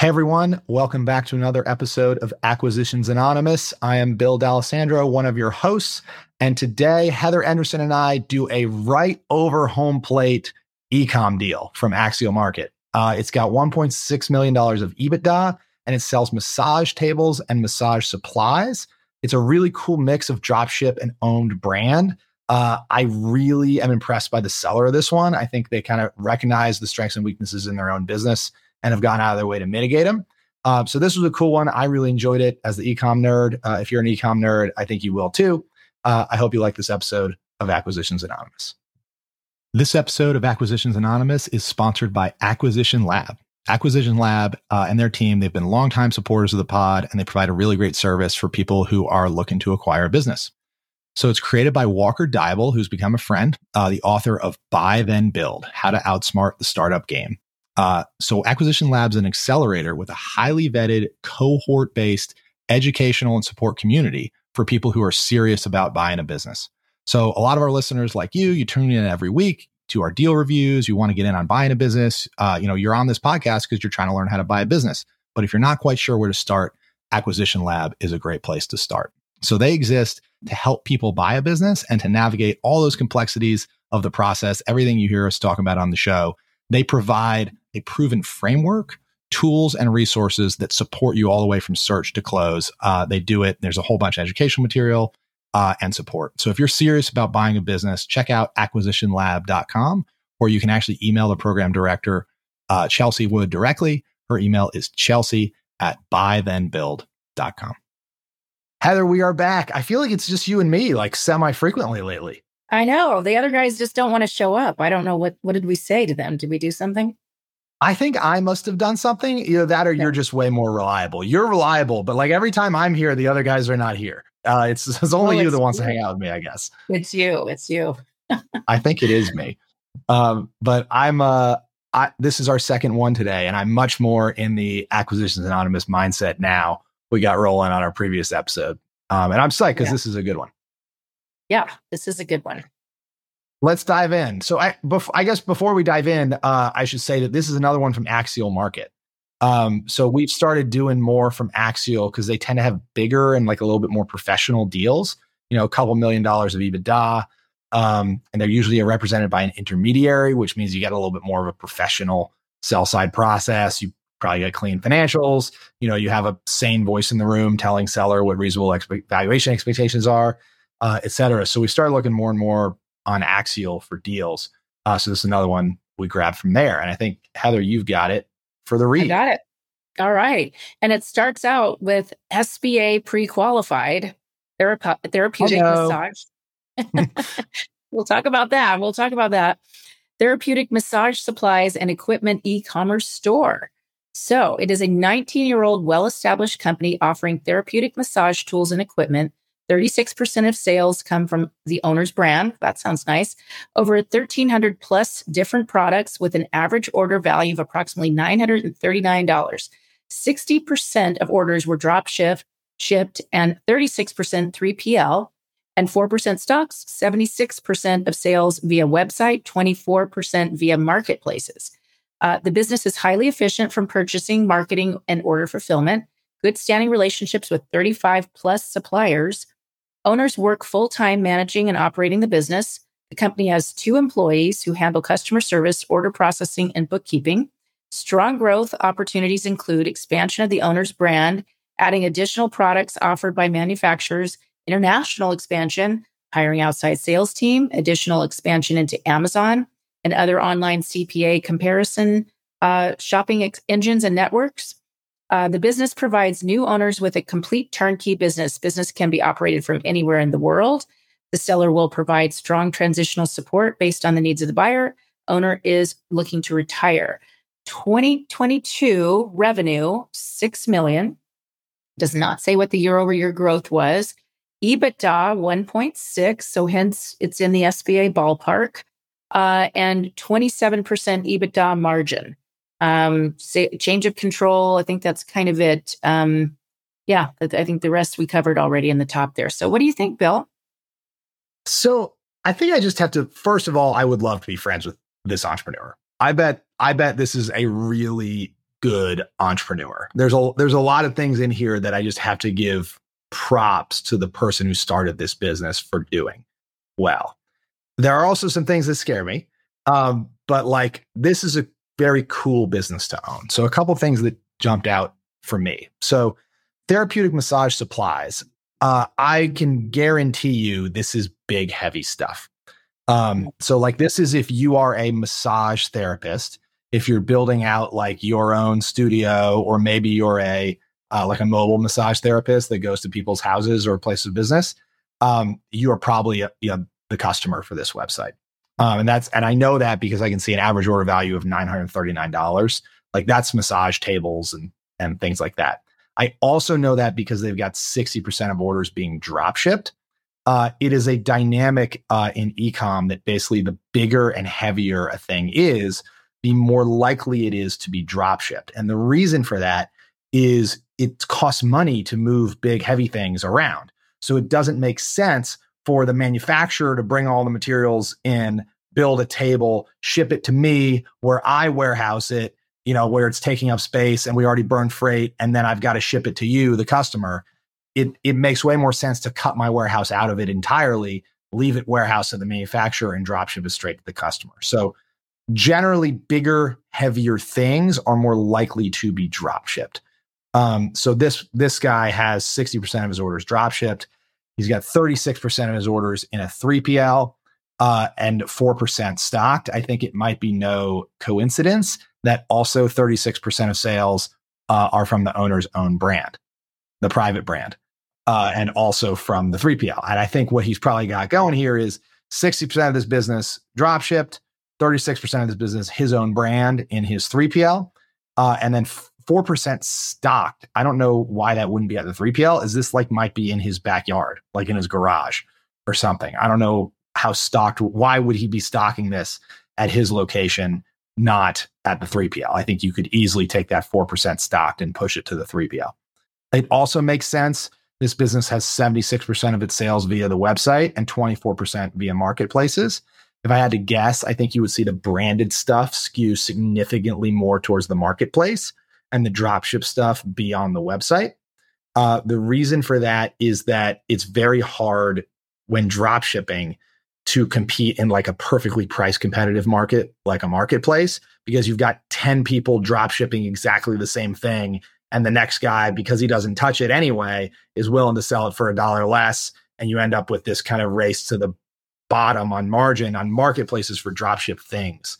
Hey everyone, welcome back to another episode of Acquisitions Anonymous. I am Bill D'Alessandro, one of your hosts, and today Heather Anderson and I do a right over home plate ecom deal from Axial Market. Uh, it's got $1.6 million of EBITDA and it sells massage tables and massage supplies. It's a really cool mix of dropship and owned brand. Uh, I really am impressed by the seller of this one. I think they kind of recognize the strengths and weaknesses in their own business and have gone out of their way to mitigate them. Uh, so this was a cool one. I really enjoyed it as the ecom nerd. Uh, if you're an ecom nerd, I think you will too. Uh, I hope you like this episode of Acquisitions Anonymous. This episode of Acquisitions Anonymous is sponsored by Acquisition Lab. Acquisition Lab uh, and their team, they've been longtime supporters of the pod and they provide a really great service for people who are looking to acquire a business. So it's created by Walker Deibel, who's become a friend, uh, the author of Buy Then Build How to Outsmart the Startup Game. Uh, so Acquisition Labs an accelerator with a highly vetted cohort based educational and support community for people who are serious about buying a business. So a lot of our listeners like you, you tune in every week to our deal reviews. You want to get in on buying a business. Uh, you know, you're on this podcast because you're trying to learn how to buy a business. But if you're not quite sure where to start, Acquisition Lab is a great place to start. So they exist to help people buy a business and to navigate all those complexities of the process, everything you hear us talking about on the show. They provide a proven framework, tools, and resources that support you all the way from search to close. Uh, they do it. There's a whole bunch of educational material uh, and support. So if you're serious about buying a business, check out acquisitionlab.com, or you can actually email the program director, uh, Chelsea Wood, directly. Her email is chelsea at buythenbuild.com. Heather, we are back. I feel like it's just you and me, like semi frequently lately. I know. The other guys just don't want to show up. I don't know what what did we say to them? Did we do something? I think I must have done something. Either that or you're just way more reliable. You're reliable, but like every time I'm here, the other guys are not here. Uh, it's, it's only well, you that wants to hang out with me, I guess. It's you. It's you. I think it is me. Um, but I'm uh I, this is our second one today, and I'm much more in the acquisitions anonymous mindset now. We got rolling on our previous episode, um, and I'm psyched because yeah. this is a good one. Yeah, this is a good one let's dive in. So I, bef- I guess before we dive in, uh, I should say that this is another one from Axial Market. Um, so we've started doing more from Axial because they tend to have bigger and like a little bit more professional deals. You know, a couple million dollars of EBITDA, um, and they're usually represented by an intermediary, which means you get a little bit more of a professional sell side process. You probably get clean financials. You know, you have a sane voice in the room telling seller what reasonable expe- valuation expectations are, uh, et cetera. So we started looking more and more on Axial for deals. Uh, so this is another one we grabbed from there. And I think Heather, you've got it for the read. I got it. All right. And it starts out with SBA pre-qualified therape- therapeutic massage. we'll talk about that. We'll talk about that. Therapeutic massage supplies and equipment e-commerce store. So it is a 19 year old well established company offering therapeutic massage tools and equipment 36% of sales come from the owner's brand. That sounds nice. Over 1,300 plus different products with an average order value of approximately $939. 60% of orders were drop shipped, shipped and 36% 3PL and 4% stocks, 76% of sales via website, 24% via marketplaces. Uh, the business is highly efficient from purchasing, marketing, and order fulfillment. Good standing relationships with 35 plus suppliers. Owners work full time managing and operating the business. The company has two employees who handle customer service, order processing, and bookkeeping. Strong growth opportunities include expansion of the owner's brand, adding additional products offered by manufacturers, international expansion, hiring outside sales team, additional expansion into Amazon and other online CPA comparison uh, shopping ex- engines and networks, uh, the business provides new owners with a complete turnkey business. Business can be operated from anywhere in the world. The seller will provide strong transitional support based on the needs of the buyer. Owner is looking to retire. 2022 revenue, 6 million. Does not say what the year over year growth was. EBITDA 1.6. So hence it's in the SBA ballpark. Uh, and 27% EBITDA margin um, say, change of control. I think that's kind of it. Um, yeah, I think the rest we covered already in the top there. So, what do you think, Bill? So, I think I just have to. First of all, I would love to be friends with this entrepreneur. I bet. I bet this is a really good entrepreneur. There's a there's a lot of things in here that I just have to give props to the person who started this business for doing well. There are also some things that scare me. Um, but like this is a very cool business to own. So a couple things that jumped out for me. So therapeutic massage supplies. Uh, I can guarantee you this is big, heavy stuff. Um, so like this is if you are a massage therapist, if you're building out like your own studio, or maybe you're a uh, like a mobile massage therapist that goes to people's houses or places of business, um, you are probably a, a, the customer for this website. Um, and that's and I know that because I can see an average order value of nine hundred thirty nine dollars. Like that's massage tables and and things like that. I also know that because they've got sixty percent of orders being drop shipped. Uh, it is a dynamic uh, in ecom that basically the bigger and heavier a thing is, the more likely it is to be drop shipped. And the reason for that is it costs money to move big, heavy things around. So it doesn't make sense for the manufacturer to bring all the materials in, build a table, ship it to me where I warehouse it, you know, where it's taking up space and we already burned freight and then I've got to ship it to you, the customer. It it makes way more sense to cut my warehouse out of it entirely, leave it warehouse at the manufacturer and drop ship it straight to the customer. So generally bigger, heavier things are more likely to be drop shipped. Um, so this this guy has 60% of his orders drop shipped. He's got 36% of his orders in a 3PL uh, and 4% stocked. I think it might be no coincidence that also 36% of sales uh, are from the owner's own brand, the private brand, uh, and also from the 3PL. And I think what he's probably got going here is 60% of this business drop shipped, 36% of this business his own brand in his 3PL, uh, and then 4% stocked. I don't know why that wouldn't be at the 3PL. Is this like might be in his backyard, like in his garage or something? I don't know how stocked. Why would he be stocking this at his location, not at the 3PL? I think you could easily take that 4% stocked and push it to the 3PL. It also makes sense. This business has 76% of its sales via the website and 24% via marketplaces. If I had to guess, I think you would see the branded stuff skew significantly more towards the marketplace and the dropship stuff be on the website. Uh, the reason for that is that it's very hard when dropshipping to compete in like a perfectly price competitive market like a marketplace because you've got 10 people dropshipping exactly the same thing and the next guy because he doesn't touch it anyway is willing to sell it for a dollar less and you end up with this kind of race to the bottom on margin on marketplaces for dropship things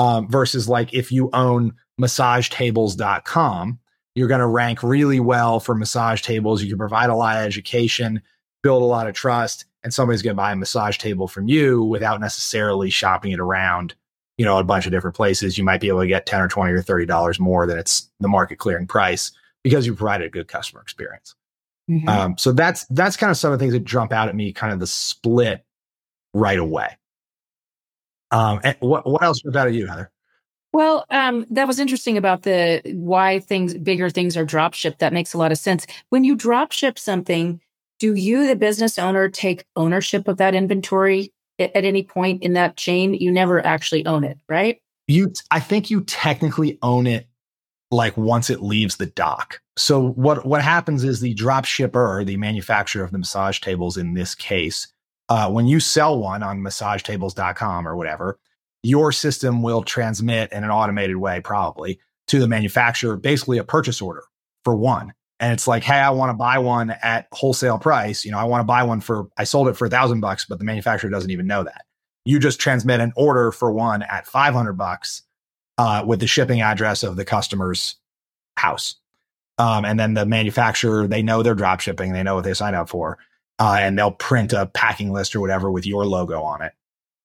um, versus like if you own massagetables.com, you're going to rank really well for massage tables. You can provide a lot of education, build a lot of trust, and somebody's going to buy a massage table from you without necessarily shopping it around, you know, a bunch of different places. You might be able to get 10 or 20 or 30 dollars more than it's the market clearing price because you provided a good customer experience. Mm-hmm. Um, so that's that's kind of some of the things that jump out at me, kind of the split right away. Um, and what what else jumped out at you, Heather? Well, um, that was interesting about the why things bigger things are drop shipped. That makes a lot of sense. When you drop ship something, do you, the business owner, take ownership of that inventory at, at any point in that chain? You never actually own it, right? You, I think you technically own it like once it leaves the dock. So what what happens is the drop shipper, the manufacturer of the massage tables in this case, uh, when you sell one on massagetables.com or whatever, your system will transmit in an automated way, probably to the manufacturer, basically a purchase order for one. And it's like, hey, I want to buy one at wholesale price. You know, I want to buy one for, I sold it for a thousand bucks, but the manufacturer doesn't even know that. You just transmit an order for one at 500 bucks uh, with the shipping address of the customer's house. Um, and then the manufacturer, they know they're drop shipping, they know what they signed up for, uh, and they'll print a packing list or whatever with your logo on it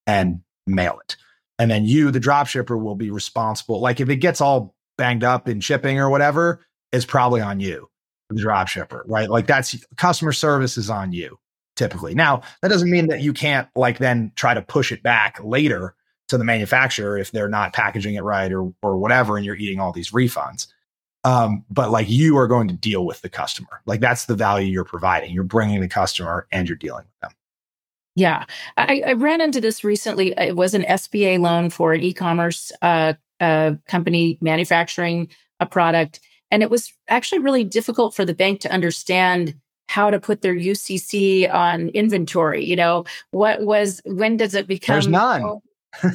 and mail it. And then you the drop shipper will be responsible. Like if it gets all banged up in shipping or whatever it's probably on you the drop shipper right? Like that's customer service is on you typically. Now that doesn't mean that you can't like then try to push it back later to the manufacturer if they're not packaging it right or or whatever and you're eating all these refunds um, but like you are going to deal with the customer like that's the value you're providing you're bringing the customer and you're dealing with them yeah, I, I, ran into this recently. It was an SBA loan for an e-commerce uh, uh, company manufacturing a product. And it was actually really difficult for the bank to understand how to put their UCC on inventory. You know, what was, when does it become? There's none.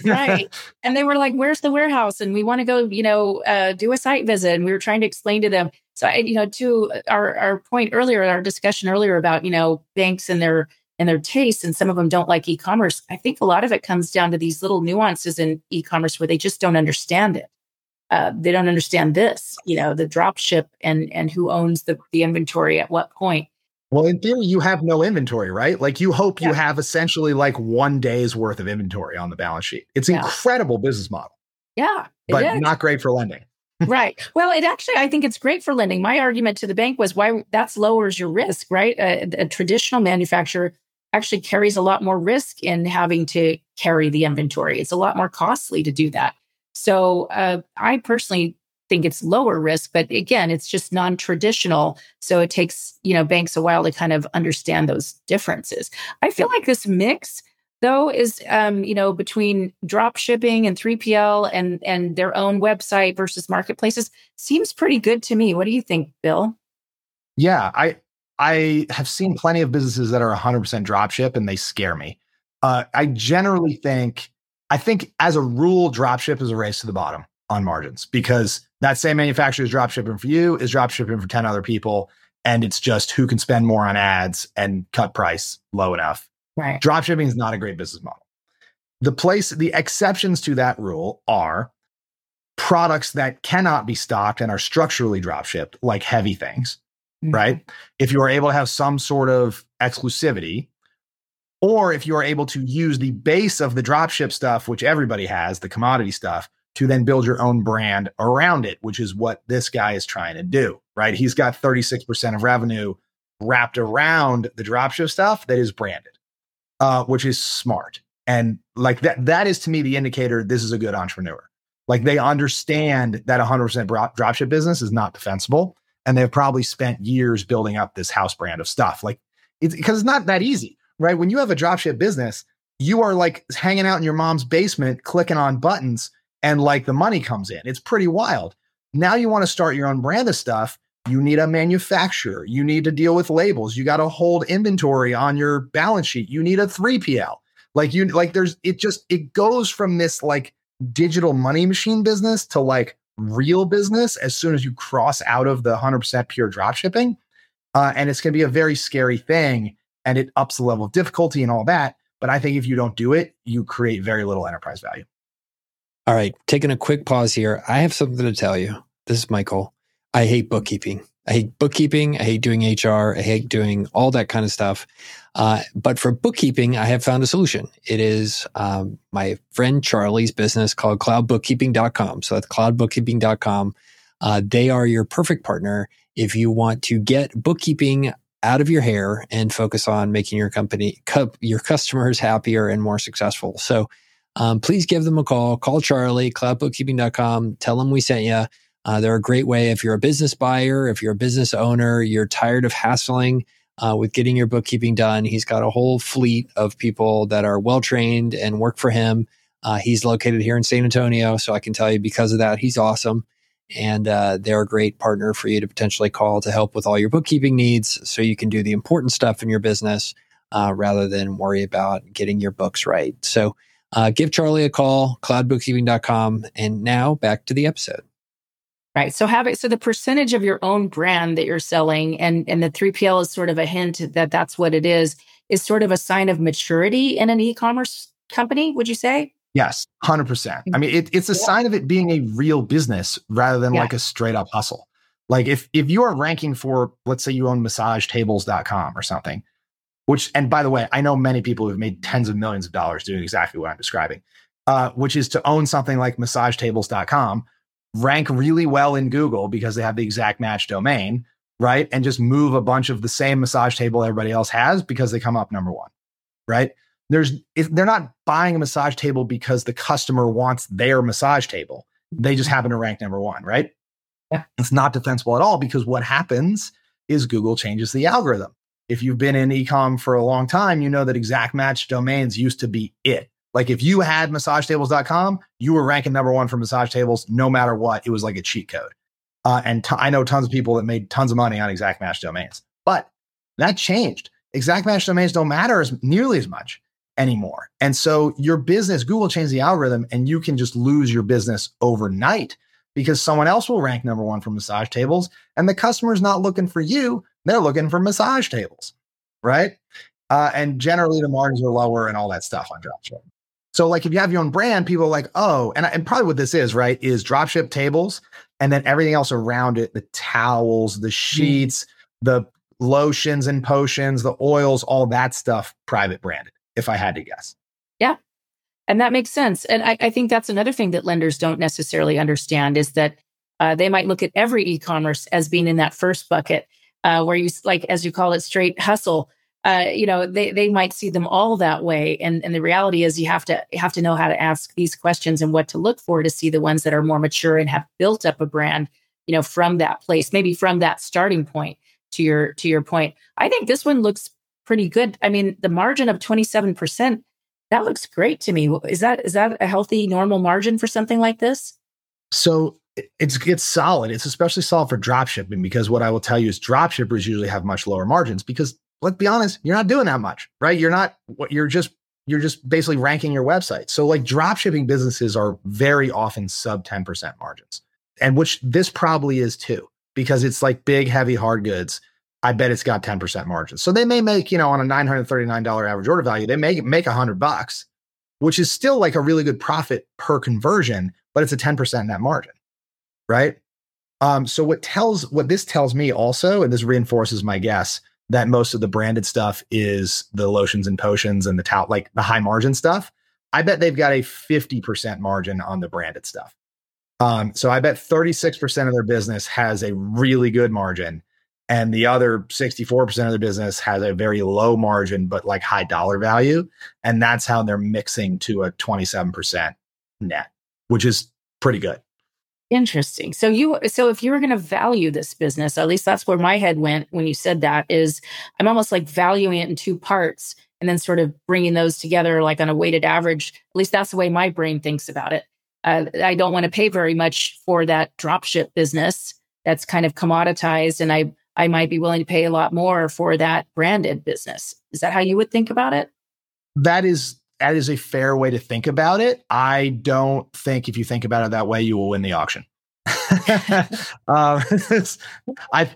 Right. And they were like, where's the warehouse? And we want to go, you know, uh, do a site visit. And we were trying to explain to them. So, I, you know, to our, our point earlier, our discussion earlier about, you know, banks and their, and their tastes, and some of them don't like e-commerce. I think a lot of it comes down to these little nuances in e-commerce where they just don't understand it. Uh, they don't understand this, you know, the drop ship and and who owns the the inventory at what point. Well, in theory, you have no inventory, right? Like you hope yeah. you have essentially like one day's worth of inventory on the balance sheet. It's yeah. incredible business model. Yeah. But not great for lending. right. Well, it actually, I think it's great for lending. My argument to the bank was why that's lowers your risk, right? A, a traditional manufacturer actually carries a lot more risk in having to carry the inventory. It's a lot more costly to do that. So uh, I personally think it's lower risk, but again, it's just non-traditional. So it takes, you know, banks a while to kind of understand those differences. I feel like this mix though is um, you know, between drop shipping and 3PL and and their own website versus marketplaces seems pretty good to me. What do you think, Bill? Yeah, I I have seen plenty of businesses that are 100% drop ship and they scare me. Uh, I generally think I think as a rule, dropship is a race to the bottom on margins because that same manufacturer is drop shipping for you, is dropshipping for 10 other people. And it's just who can spend more on ads and cut price low enough. Right. Dropshipping is not a great business model. The place, the exceptions to that rule are products that cannot be stocked and are structurally drop shipped, like heavy things, mm-hmm. right? If you are able to have some sort of exclusivity, or if you are able to use the base of the dropship stuff, which everybody has, the commodity stuff, to then build your own brand around it, which is what this guy is trying to do, right? He's got 36% of revenue wrapped around the dropship stuff that is branded, uh, which is smart. And like that, that is to me the indicator this is a good entrepreneur. Like they understand that 100% dropship business is not defensible. And they've probably spent years building up this house brand of stuff. Like it's because it's not that easy, right? When you have a dropship business, you are like hanging out in your mom's basement, clicking on buttons and like the money comes in. It's pretty wild. Now you want to start your own brand of stuff. You need a manufacturer. You need to deal with labels. You got to hold inventory on your balance sheet. You need a 3PL. Like you like there's it just it goes from this like digital money machine business to like real business as soon as you cross out of the 100% pure drop shipping. Uh, and it's going to be a very scary thing and it ups the level of difficulty and all that. But I think if you don't do it, you create very little enterprise value. All right, taking a quick pause here. I have something to tell you. This is Michael. I hate bookkeeping. I hate bookkeeping. I hate doing HR. I hate doing all that kind of stuff. Uh, but for bookkeeping, I have found a solution. It is um, my friend Charlie's business called cloudbookkeeping.com. So that's cloudbookkeeping.com. Uh, they are your perfect partner if you want to get bookkeeping out of your hair and focus on making your company, your customers happier and more successful. So um, please give them a call. Call Charlie, cloudbookkeeping.com. Tell them we sent you. Uh, they're a great way if you're a business buyer, if you're a business owner, you're tired of hassling uh, with getting your bookkeeping done. He's got a whole fleet of people that are well trained and work for him. Uh, he's located here in San Antonio, so I can tell you because of that, he's awesome. And uh, they're a great partner for you to potentially call to help with all your bookkeeping needs so you can do the important stuff in your business uh, rather than worry about getting your books right. So, uh, give Charlie a call, cloudbookkeeping.com. And now back to the episode. Right. So have it. So the percentage of your own brand that you're selling and, and the 3PL is sort of a hint that that's what it is, is sort of a sign of maturity in an e-commerce company, would you say? Yes, 100%. I mean, it, it's a yeah. sign of it being a real business rather than yeah. like a straight up hustle. Like if, if you are ranking for, let's say you own massagetables.com or something, which, and by the way, I know many people who've made tens of millions of dollars doing exactly what I'm describing, uh, which is to own something like massagetables.com, rank really well in Google because they have the exact match domain, right? And just move a bunch of the same massage table everybody else has because they come up number one, right? There's, they're not buying a massage table because the customer wants their massage table. They just happen to rank number one, right? Yeah. It's not defensible at all because what happens is Google changes the algorithm if you've been in ecom for a long time, you know that exact match domains used to be it. Like if you had massagetables.com, you were ranking number one for massage tables no matter what. It was like a cheat code. Uh, and t- I know tons of people that made tons of money on exact match domains, but that changed. Exact match domains don't matter as nearly as much anymore. And so your business, Google changed the algorithm and you can just lose your business overnight because someone else will rank number one for massage tables and the customer's not looking for you. They're looking for massage tables, right? Uh, and generally the margins are lower and all that stuff on dropship. So like if you have your own brand, people are like, oh, and, and probably what this is, right, is dropship tables and then everything else around it, the towels, the mm-hmm. sheets, mm. the lotions and potions, the oils, all that stuff private branded, if I had to guess. Yeah. And that makes sense. And I, I think that's another thing that lenders don't necessarily understand is that uh, they might look at every e-commerce as being in that first bucket, uh, where you like, as you call it, straight hustle. Uh, you know, they they might see them all that way, and and the reality is you have to you have to know how to ask these questions and what to look for to see the ones that are more mature and have built up a brand. You know, from that place, maybe from that starting point to your to your point. I think this one looks pretty good. I mean, the margin of 27%, that looks great to me. Is that is that a healthy normal margin for something like this? So it's it's solid. It's especially solid for drop shipping because what I will tell you is drop shippers usually have much lower margins because let's be honest, you're not doing that much, right? You're not what you're just you're just basically ranking your website. So like drop shipping businesses are very often sub 10% margins. And which this probably is too because it's like big, heavy hard goods. I bet it's got 10% margins. So they may make, you know, on a $939 average order value, they may make a hundred bucks, which is still like a really good profit per conversion, but it's a 10% net margin. Right. Um, so what tells what this tells me also, and this reinforces my guess that most of the branded stuff is the lotions and potions and the tout, like the high margin stuff. I bet they've got a 50% margin on the branded stuff. Um, so I bet 36% of their business has a really good margin. And the other 64% of their business has a very low margin, but like high dollar value. And that's how they're mixing to a 27% net, which is pretty good. Interesting. So you so if you were going to value this business, at least that's where my head went when you said that is I'm almost like valuing it in two parts and then sort of bringing those together like on a weighted average. At least that's the way my brain thinks about it uh, I don't want to pay very much for that dropship business that's kind of commoditized, and I I might be willing to pay a lot more for that branded business. Is that how you would think about it? That is that is a fair way to think about it. I don't think if you think about it that way, you will win the auction. um, I,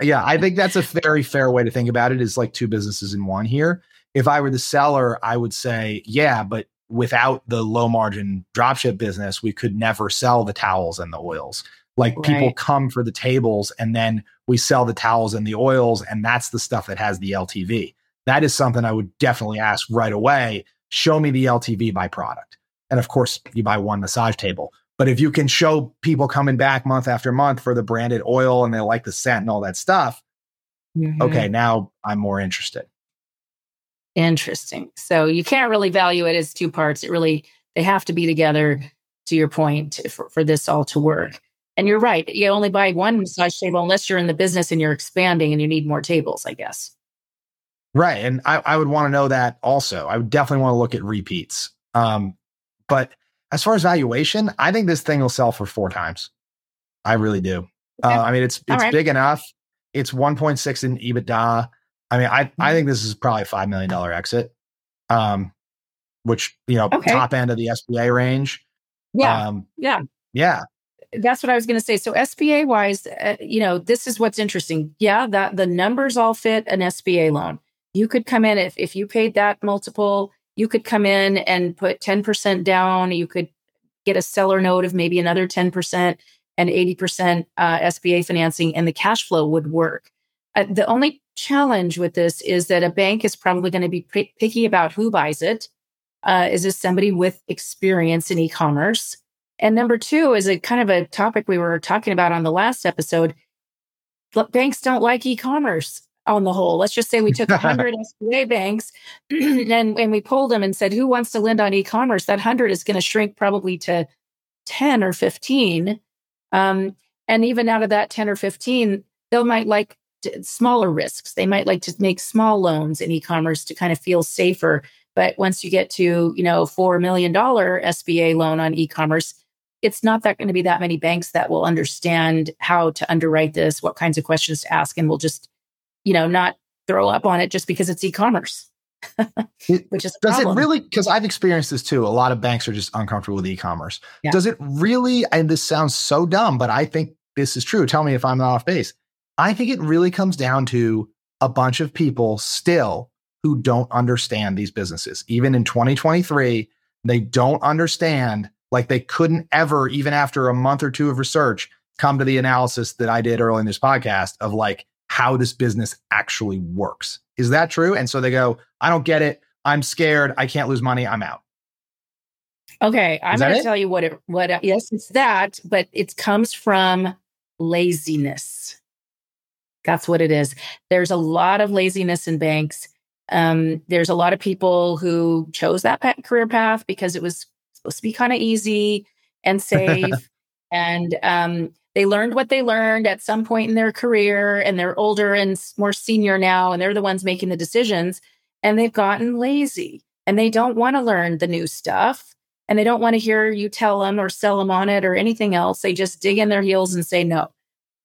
yeah, I think that's a very fair way to think about it. Is like two businesses in one here. If I were the seller, I would say, yeah, but without the low margin dropship business, we could never sell the towels and the oils. Like right. people come for the tables and then we sell the towels and the oils, and that's the stuff that has the LTV. That is something I would definitely ask right away. Show me the LTV by product. And of course, you buy one massage table. But if you can show people coming back month after month for the branded oil and they like the scent and all that stuff, mm-hmm. okay, now I'm more interested. Interesting. So you can't really value it as two parts. It really, they have to be together to your point for, for this all to work. And you're right. You only buy one massage table unless you're in the business and you're expanding and you need more tables, I guess. Right. And I, I would want to know that also. I would definitely want to look at repeats. Um, but as far as valuation, I think this thing will sell for four times. I really do. Okay. Uh, I mean, it's it's right. big enough. It's 1.6 in EBITDA. I mean, I I mm-hmm. think this is probably a five million dollar exit, um, which you know okay. top end of the SBA range. Yeah, um, yeah, yeah. That's what I was going to say. So SBA wise, uh, you know, this is what's interesting. Yeah, that the numbers all fit an SBA loan. You could come in if if you paid that multiple, you could come in and put ten percent down. You could get a seller note of maybe another ten percent and eighty percent uh, SBA financing, and the cash flow would work. Uh, the only challenge with this is that a bank is probably going to be p- picky about who buys it. Uh, is this somebody with experience in e-commerce? And number two is a kind of a topic we were talking about on the last episode. Banks don't like e-commerce on the whole. Let's just say we took 100 SBA banks and, and we polled them and said, who wants to lend on e-commerce? That 100 is going to shrink probably to 10 or 15. Um, and even out of that 10 or 15, they might like smaller risks. They might like to make small loans in e-commerce to kind of feel safer. But once you get to, you know, $4 million SBA loan on e-commerce, it's not that going to be that many banks that will understand how to underwrite this, what kinds of questions to ask, and will just, you know, not throw up on it just because it's e-commerce. Which is does it really? Because I've experienced this too. A lot of banks are just uncomfortable with e-commerce. Yeah. Does it really? And this sounds so dumb, but I think this is true. Tell me if I'm not off base. I think it really comes down to a bunch of people still who don't understand these businesses. Even in 2023, they don't understand like they couldn't ever, even after a month or two of research, come to the analysis that I did early in this podcast of like how this business actually works. Is that true? And so they go, I don't get it. I'm scared. I can't lose money. I'm out. Okay, I'm going to tell you what it what yes, it's that, but it comes from laziness. That's what it is. There's a lot of laziness in banks. Um, there's a lot of people who chose that career path because it was supposed to be kind of easy and safe. and um, they learned what they learned at some point in their career, and they're older and more senior now, and they're the ones making the decisions. And they've gotten lazy and they don't want to learn the new stuff and they don't want to hear you tell them or sell them on it or anything else. They just dig in their heels and say no.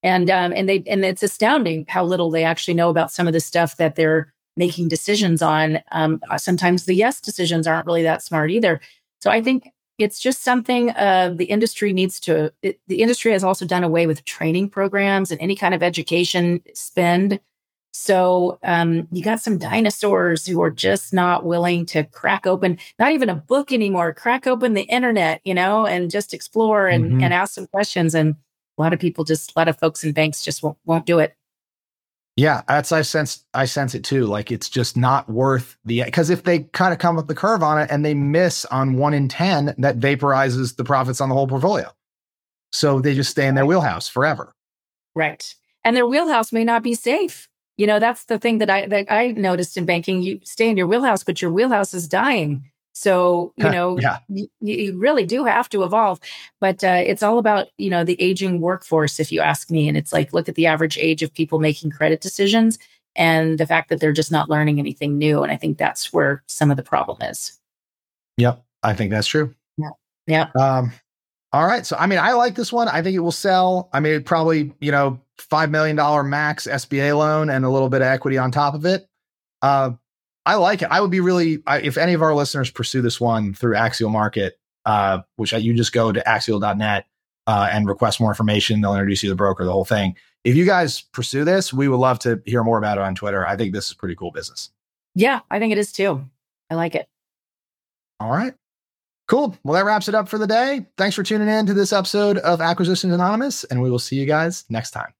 And um, and they and it's astounding how little they actually know about some of the stuff that they're making decisions on. Um, sometimes the yes decisions aren't really that smart either. So I think it's just something uh, the industry needs to. It, the industry has also done away with training programs and any kind of education spend. So um, you got some dinosaurs who are just not willing to crack open, not even a book anymore, crack open the internet, you know, and just explore and, mm-hmm. and ask some questions. And a lot of people just, a lot of folks in banks just won't, won't do it. Yeah, that's I sense I sense it too. Like it's just not worth the because if they kind of come up the curve on it and they miss on one in ten, that vaporizes the profits on the whole portfolio. So they just stay in their wheelhouse forever. Right. And their wheelhouse may not be safe. You know, that's the thing that I that I noticed in banking. You stay in your wheelhouse, but your wheelhouse is dying. So, you know, yeah. you, you, really do have to evolve. But uh, it's all about, you know, the aging workforce, if you ask me. And it's like, look at the average age of people making credit decisions and the fact that they're just not learning anything new. And I think that's where some of the problem is. Yep. I think that's true. Yeah. Yeah. Um, all right. So, I mean, I like this one. I think it will sell. I mean, probably, you know, $5 million max SBA loan and a little bit of equity on top of it. Uh, I like it. I would be really, I, if any of our listeners pursue this one through Axial Market, uh, which you just go to axial.net uh, and request more information. They'll introduce you to the broker, the whole thing. If you guys pursue this, we would love to hear more about it on Twitter. I think this is pretty cool business. Yeah, I think it is too. I like it. All right. Cool. Well, that wraps it up for the day. Thanks for tuning in to this episode of Acquisitions Anonymous, and we will see you guys next time.